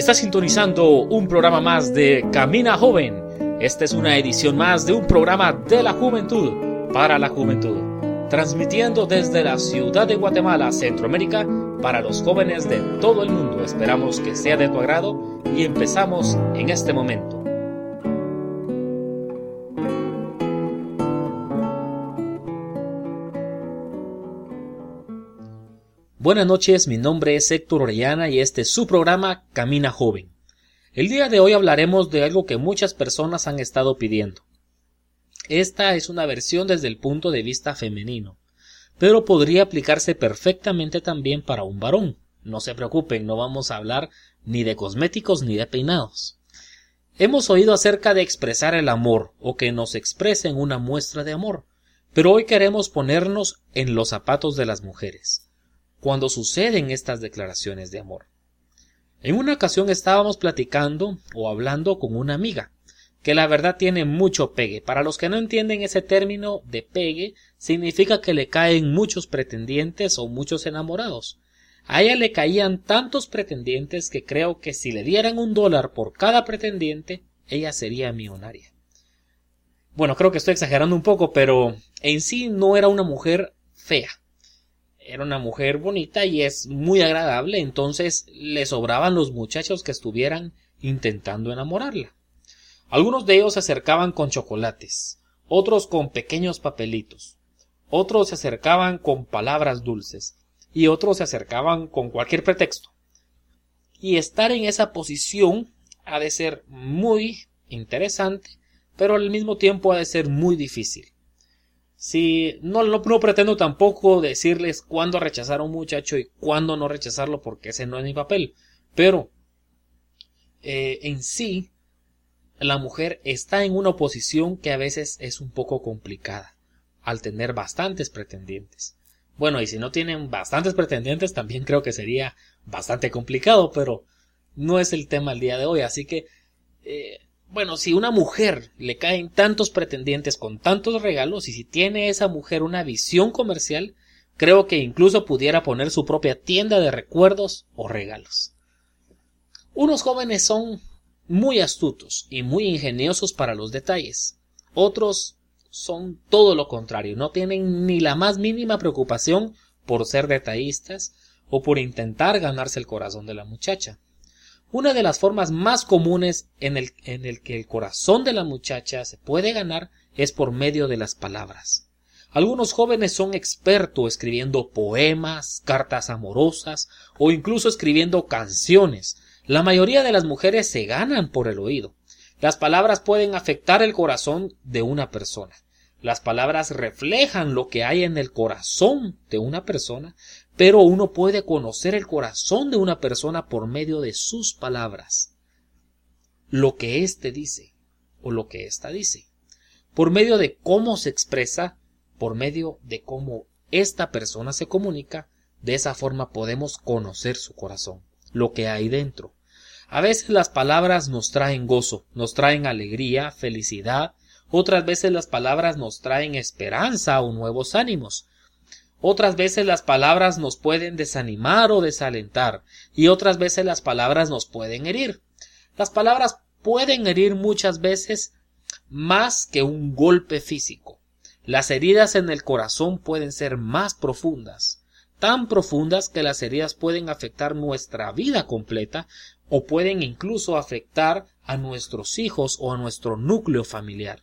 Está sintonizando un programa más de Camina Joven. Esta es una edición más de un programa de la juventud para la juventud, transmitiendo desde la ciudad de Guatemala, Centroamérica, para los jóvenes de todo el mundo. Esperamos que sea de tu agrado y empezamos en este momento. Buenas noches, mi nombre es Héctor Orellana y este es su programa Camina Joven. El día de hoy hablaremos de algo que muchas personas han estado pidiendo. Esta es una versión desde el punto de vista femenino, pero podría aplicarse perfectamente también para un varón. No se preocupen, no vamos a hablar ni de cosméticos ni de peinados. Hemos oído acerca de expresar el amor o que nos expresen una muestra de amor, pero hoy queremos ponernos en los zapatos de las mujeres cuando suceden estas declaraciones de amor. En una ocasión estábamos platicando o hablando con una amiga, que la verdad tiene mucho pegue. Para los que no entienden ese término de pegue, significa que le caen muchos pretendientes o muchos enamorados. A ella le caían tantos pretendientes que creo que si le dieran un dólar por cada pretendiente, ella sería millonaria. Bueno, creo que estoy exagerando un poco, pero en sí no era una mujer fea era una mujer bonita y es muy agradable, entonces le sobraban los muchachos que estuvieran intentando enamorarla. Algunos de ellos se acercaban con chocolates, otros con pequeños papelitos, otros se acercaban con palabras dulces, y otros se acercaban con cualquier pretexto. Y estar en esa posición ha de ser muy interesante, pero al mismo tiempo ha de ser muy difícil. Si no, no, pretendo tampoco decirles cuándo rechazar a un muchacho y cuándo no rechazarlo porque ese no es mi papel. Pero eh, en sí, la mujer está en una posición que a veces es un poco complicada al tener bastantes pretendientes. Bueno, y si no tienen bastantes pretendientes, también creo que sería bastante complicado, pero no es el tema el día de hoy. Así que eh, bueno, si una mujer le caen tantos pretendientes con tantos regalos y si tiene esa mujer una visión comercial, creo que incluso pudiera poner su propia tienda de recuerdos o regalos. Unos jóvenes son muy astutos y muy ingeniosos para los detalles. Otros son todo lo contrario, no tienen ni la más mínima preocupación por ser detallistas o por intentar ganarse el corazón de la muchacha. Una de las formas más comunes en el, en el que el corazón de la muchacha se puede ganar es por medio de las palabras. Algunos jóvenes son expertos escribiendo poemas, cartas amorosas o incluso escribiendo canciones. La mayoría de las mujeres se ganan por el oído. Las palabras pueden afectar el corazón de una persona. Las palabras reflejan lo que hay en el corazón de una persona, pero uno puede conocer el corazón de una persona por medio de sus palabras. Lo que éste dice o lo que ésta dice. Por medio de cómo se expresa, por medio de cómo esta persona se comunica, de esa forma podemos conocer su corazón, lo que hay dentro. A veces las palabras nos traen gozo, nos traen alegría, felicidad, otras veces las palabras nos traen esperanza o nuevos ánimos. Otras veces las palabras nos pueden desanimar o desalentar, y otras veces las palabras nos pueden herir. Las palabras pueden herir muchas veces más que un golpe físico. Las heridas en el corazón pueden ser más profundas, tan profundas que las heridas pueden afectar nuestra vida completa o pueden incluso afectar a nuestros hijos o a nuestro núcleo familiar.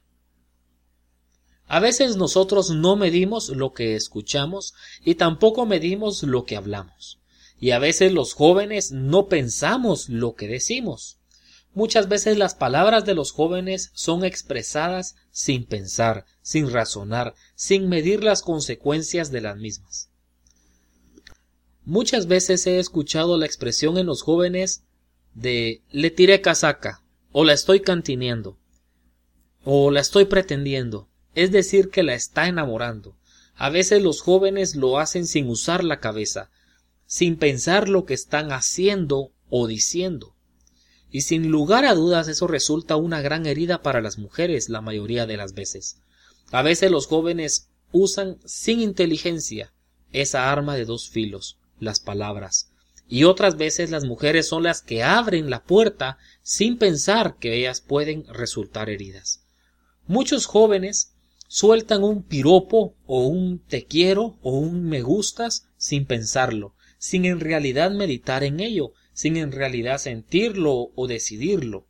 A veces nosotros no medimos lo que escuchamos y tampoco medimos lo que hablamos. Y a veces los jóvenes no pensamos lo que decimos. Muchas veces las palabras de los jóvenes son expresadas sin pensar, sin razonar, sin medir las consecuencias de las mismas. Muchas veces he escuchado la expresión en los jóvenes de le tiré casaca, o la estoy cantineando, o la estoy pretendiendo, es decir, que la está enamorando. A veces los jóvenes lo hacen sin usar la cabeza, sin pensar lo que están haciendo o diciendo. Y sin lugar a dudas eso resulta una gran herida para las mujeres la mayoría de las veces. A veces los jóvenes usan sin inteligencia esa arma de dos filos, las palabras, y otras veces las mujeres son las que abren la puerta sin pensar que ellas pueden resultar heridas. Muchos jóvenes sueltan un piropo o un te quiero o un me gustas sin pensarlo, sin en realidad meditar en ello, sin en realidad sentirlo o decidirlo.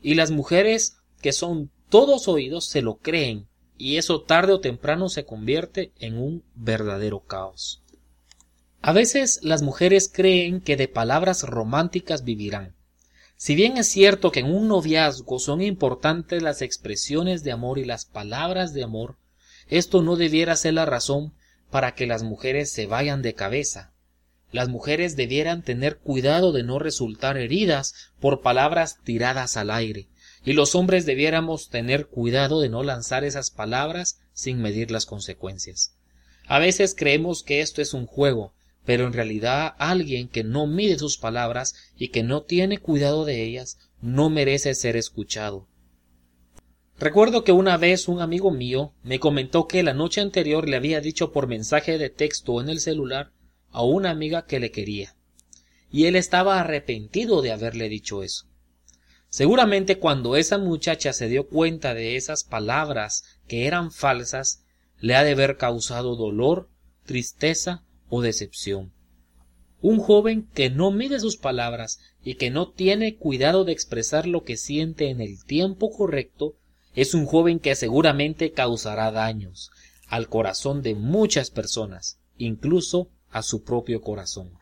Y las mujeres que son todos oídos se lo creen, y eso tarde o temprano se convierte en un verdadero caos. A veces las mujeres creen que de palabras románticas vivirán. Si bien es cierto que en un noviazgo son importantes las expresiones de amor y las palabras de amor, esto no debiera ser la razón para que las mujeres se vayan de cabeza. Las mujeres debieran tener cuidado de no resultar heridas por palabras tiradas al aire, y los hombres debiéramos tener cuidado de no lanzar esas palabras sin medir las consecuencias. A veces creemos que esto es un juego, pero en realidad alguien que no mide sus palabras y que no tiene cuidado de ellas no merece ser escuchado. Recuerdo que una vez un amigo mío me comentó que la noche anterior le había dicho por mensaje de texto en el celular a una amiga que le quería, y él estaba arrepentido de haberle dicho eso. Seguramente cuando esa muchacha se dio cuenta de esas palabras que eran falsas, le ha de haber causado dolor, tristeza o decepción. Un joven que no mide sus palabras y que no tiene cuidado de expresar lo que siente en el tiempo correcto, es un joven que seguramente causará daños al corazón de muchas personas, incluso a su propio corazón.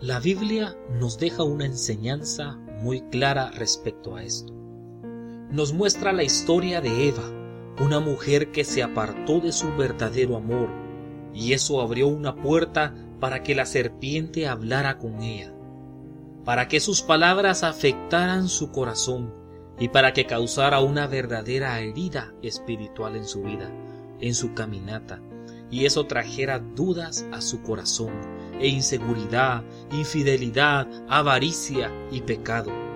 La Biblia nos deja una enseñanza muy clara respecto a esto nos muestra la historia de Eva, una mujer que se apartó de su verdadero amor, y eso abrió una puerta para que la serpiente hablara con ella, para que sus palabras afectaran su corazón y para que causara una verdadera herida espiritual en su vida, en su caminata, y eso trajera dudas a su corazón, e inseguridad, infidelidad, avaricia y pecado.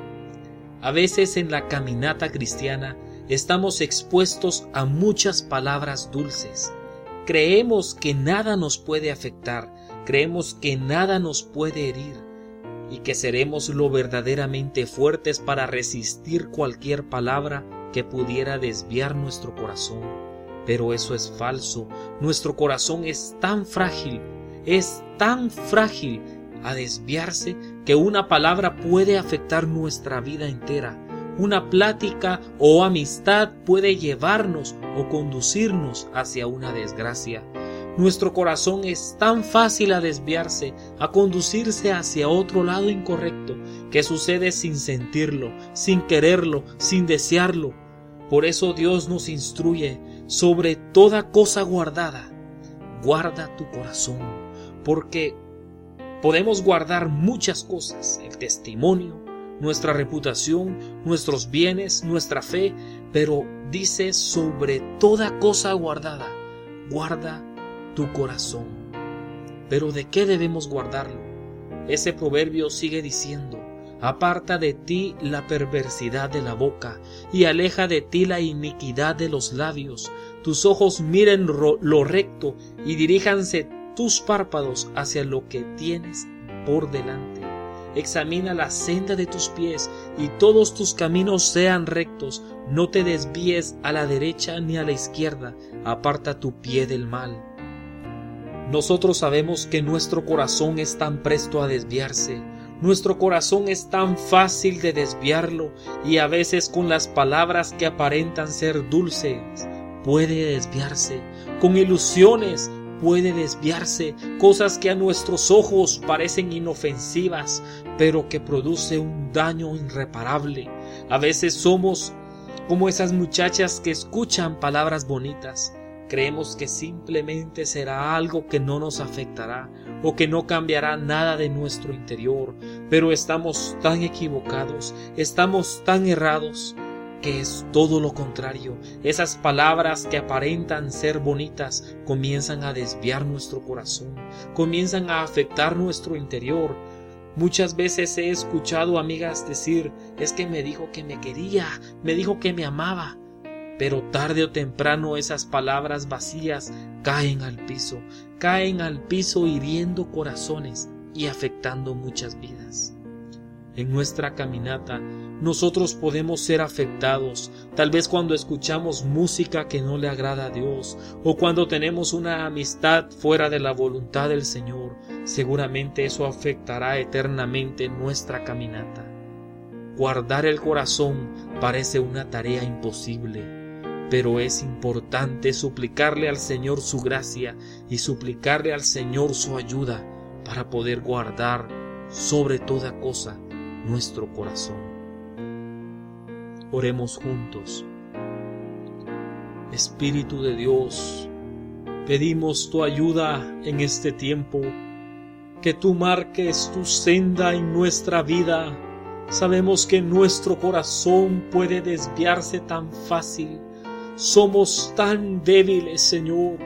A veces en la caminata cristiana estamos expuestos a muchas palabras dulces. Creemos que nada nos puede afectar, creemos que nada nos puede herir y que seremos lo verdaderamente fuertes para resistir cualquier palabra que pudiera desviar nuestro corazón. Pero eso es falso. Nuestro corazón es tan frágil, es tan frágil a desviarse que una palabra puede afectar nuestra vida entera. Una plática o amistad puede llevarnos o conducirnos hacia una desgracia. Nuestro corazón es tan fácil a desviarse, a conducirse hacia otro lado incorrecto, que sucede sin sentirlo, sin quererlo, sin desearlo. Por eso Dios nos instruye sobre toda cosa guardada. Guarda tu corazón, porque Podemos guardar muchas cosas, el testimonio, nuestra reputación, nuestros bienes, nuestra fe, pero dice sobre toda cosa guardada, guarda tu corazón. Pero ¿de qué debemos guardarlo? Ese proverbio sigue diciendo, aparta de ti la perversidad de la boca y aleja de ti la iniquidad de los labios. Tus ojos miren lo recto y diríjanse tus párpados hacia lo que tienes por delante. Examina la senda de tus pies y todos tus caminos sean rectos. No te desvíes a la derecha ni a la izquierda. Aparta tu pie del mal. Nosotros sabemos que nuestro corazón es tan presto a desviarse. Nuestro corazón es tan fácil de desviarlo y a veces con las palabras que aparentan ser dulces puede desviarse. Con ilusiones puede desviarse, cosas que a nuestros ojos parecen inofensivas, pero que produce un daño irreparable. A veces somos como esas muchachas que escuchan palabras bonitas. Creemos que simplemente será algo que no nos afectará o que no cambiará nada de nuestro interior, pero estamos tan equivocados, estamos tan errados que es todo lo contrario. Esas palabras que aparentan ser bonitas comienzan a desviar nuestro corazón, comienzan a afectar nuestro interior. Muchas veces he escuchado amigas decir, es que me dijo que me quería, me dijo que me amaba, pero tarde o temprano esas palabras vacías caen al piso, caen al piso hiriendo corazones y afectando muchas vidas. En nuestra caminata nosotros podemos ser afectados, tal vez cuando escuchamos música que no le agrada a Dios o cuando tenemos una amistad fuera de la voluntad del Señor, seguramente eso afectará eternamente nuestra caminata. Guardar el corazón parece una tarea imposible, pero es importante suplicarle al Señor su gracia y suplicarle al Señor su ayuda para poder guardar sobre toda cosa nuestro corazón. Oremos juntos. Espíritu de Dios, pedimos tu ayuda en este tiempo, que tú marques tu senda en nuestra vida. Sabemos que nuestro corazón puede desviarse tan fácil. Somos tan débiles, Señor,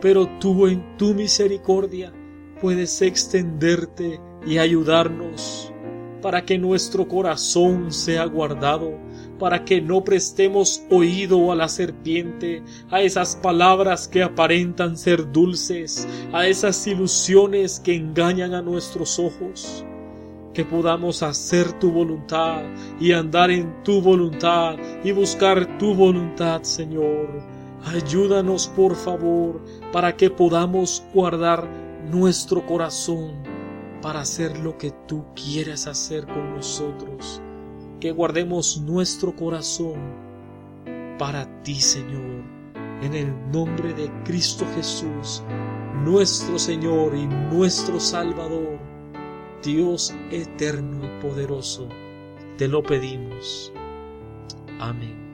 pero tú en tu misericordia puedes extenderte y ayudarnos para que nuestro corazón sea guardado para que no prestemos oído a la serpiente, a esas palabras que aparentan ser dulces, a esas ilusiones que engañan a nuestros ojos. Que podamos hacer tu voluntad y andar en tu voluntad y buscar tu voluntad, Señor. Ayúdanos, por favor, para que podamos guardar nuestro corazón para hacer lo que tú quieres hacer con nosotros que guardemos nuestro corazón para ti, Señor, en el nombre de Cristo Jesús, nuestro Señor y nuestro Salvador, Dios eterno y poderoso, te lo pedimos. Amén.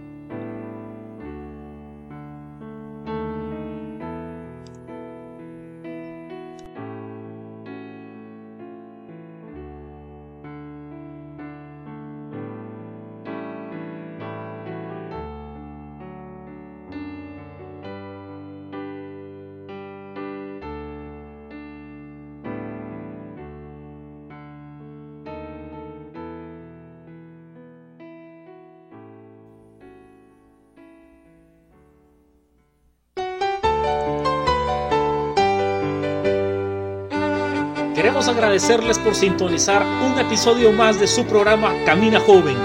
Queremos agradecerles por sintonizar un episodio más de su programa Camina Joven.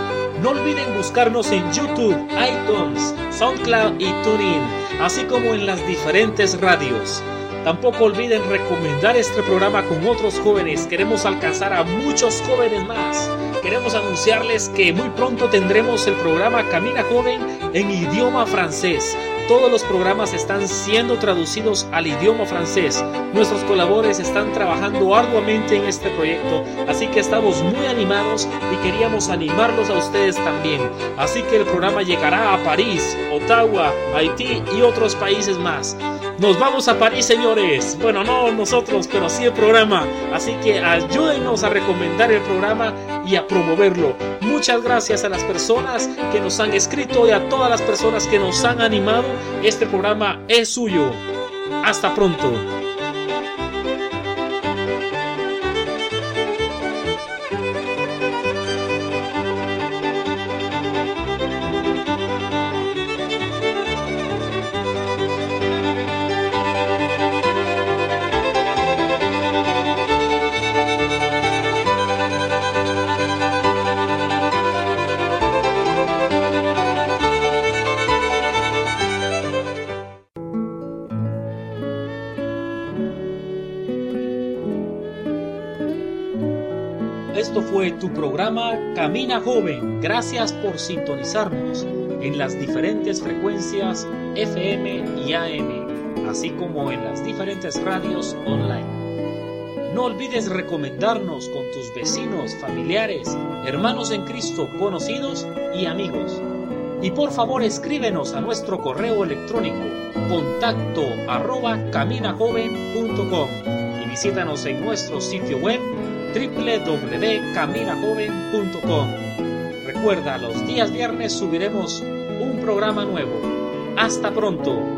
No olviden buscarnos en YouTube, iTunes, SoundCloud y TuneIn, así como en las diferentes radios. Tampoco olviden recomendar este programa con otros jóvenes. Queremos alcanzar a muchos jóvenes más. Queremos anunciarles que muy pronto tendremos el programa Camina Joven en idioma francés todos los programas están siendo traducidos al idioma francés. Nuestros colaboradores están trabajando arduamente en este proyecto, así que estamos muy animados y queríamos animarlos a ustedes también. Así que el programa llegará a París, Ottawa, Haití y otros países más. Nos vamos a París, señores. Bueno, no nosotros, pero sí el programa. Así que ayúdenos a recomendar el programa y a promoverlo. Muchas gracias a las personas que nos han escrito y a todas las personas que nos han animado. Este programa es suyo. Hasta pronto. Esto fue tu programa Camina Joven. Gracias por sintonizarnos en las diferentes frecuencias FM y AM, así como en las diferentes radios online. No olvides recomendarnos con tus vecinos, familiares, hermanos en Cristo, conocidos y amigos. Y por favor escríbenos a nuestro correo electrónico contacto arroba caminajoven.com y visítanos en nuestro sitio web www.caminajoven.com. Recuerda, los días viernes subiremos un programa nuevo. Hasta pronto.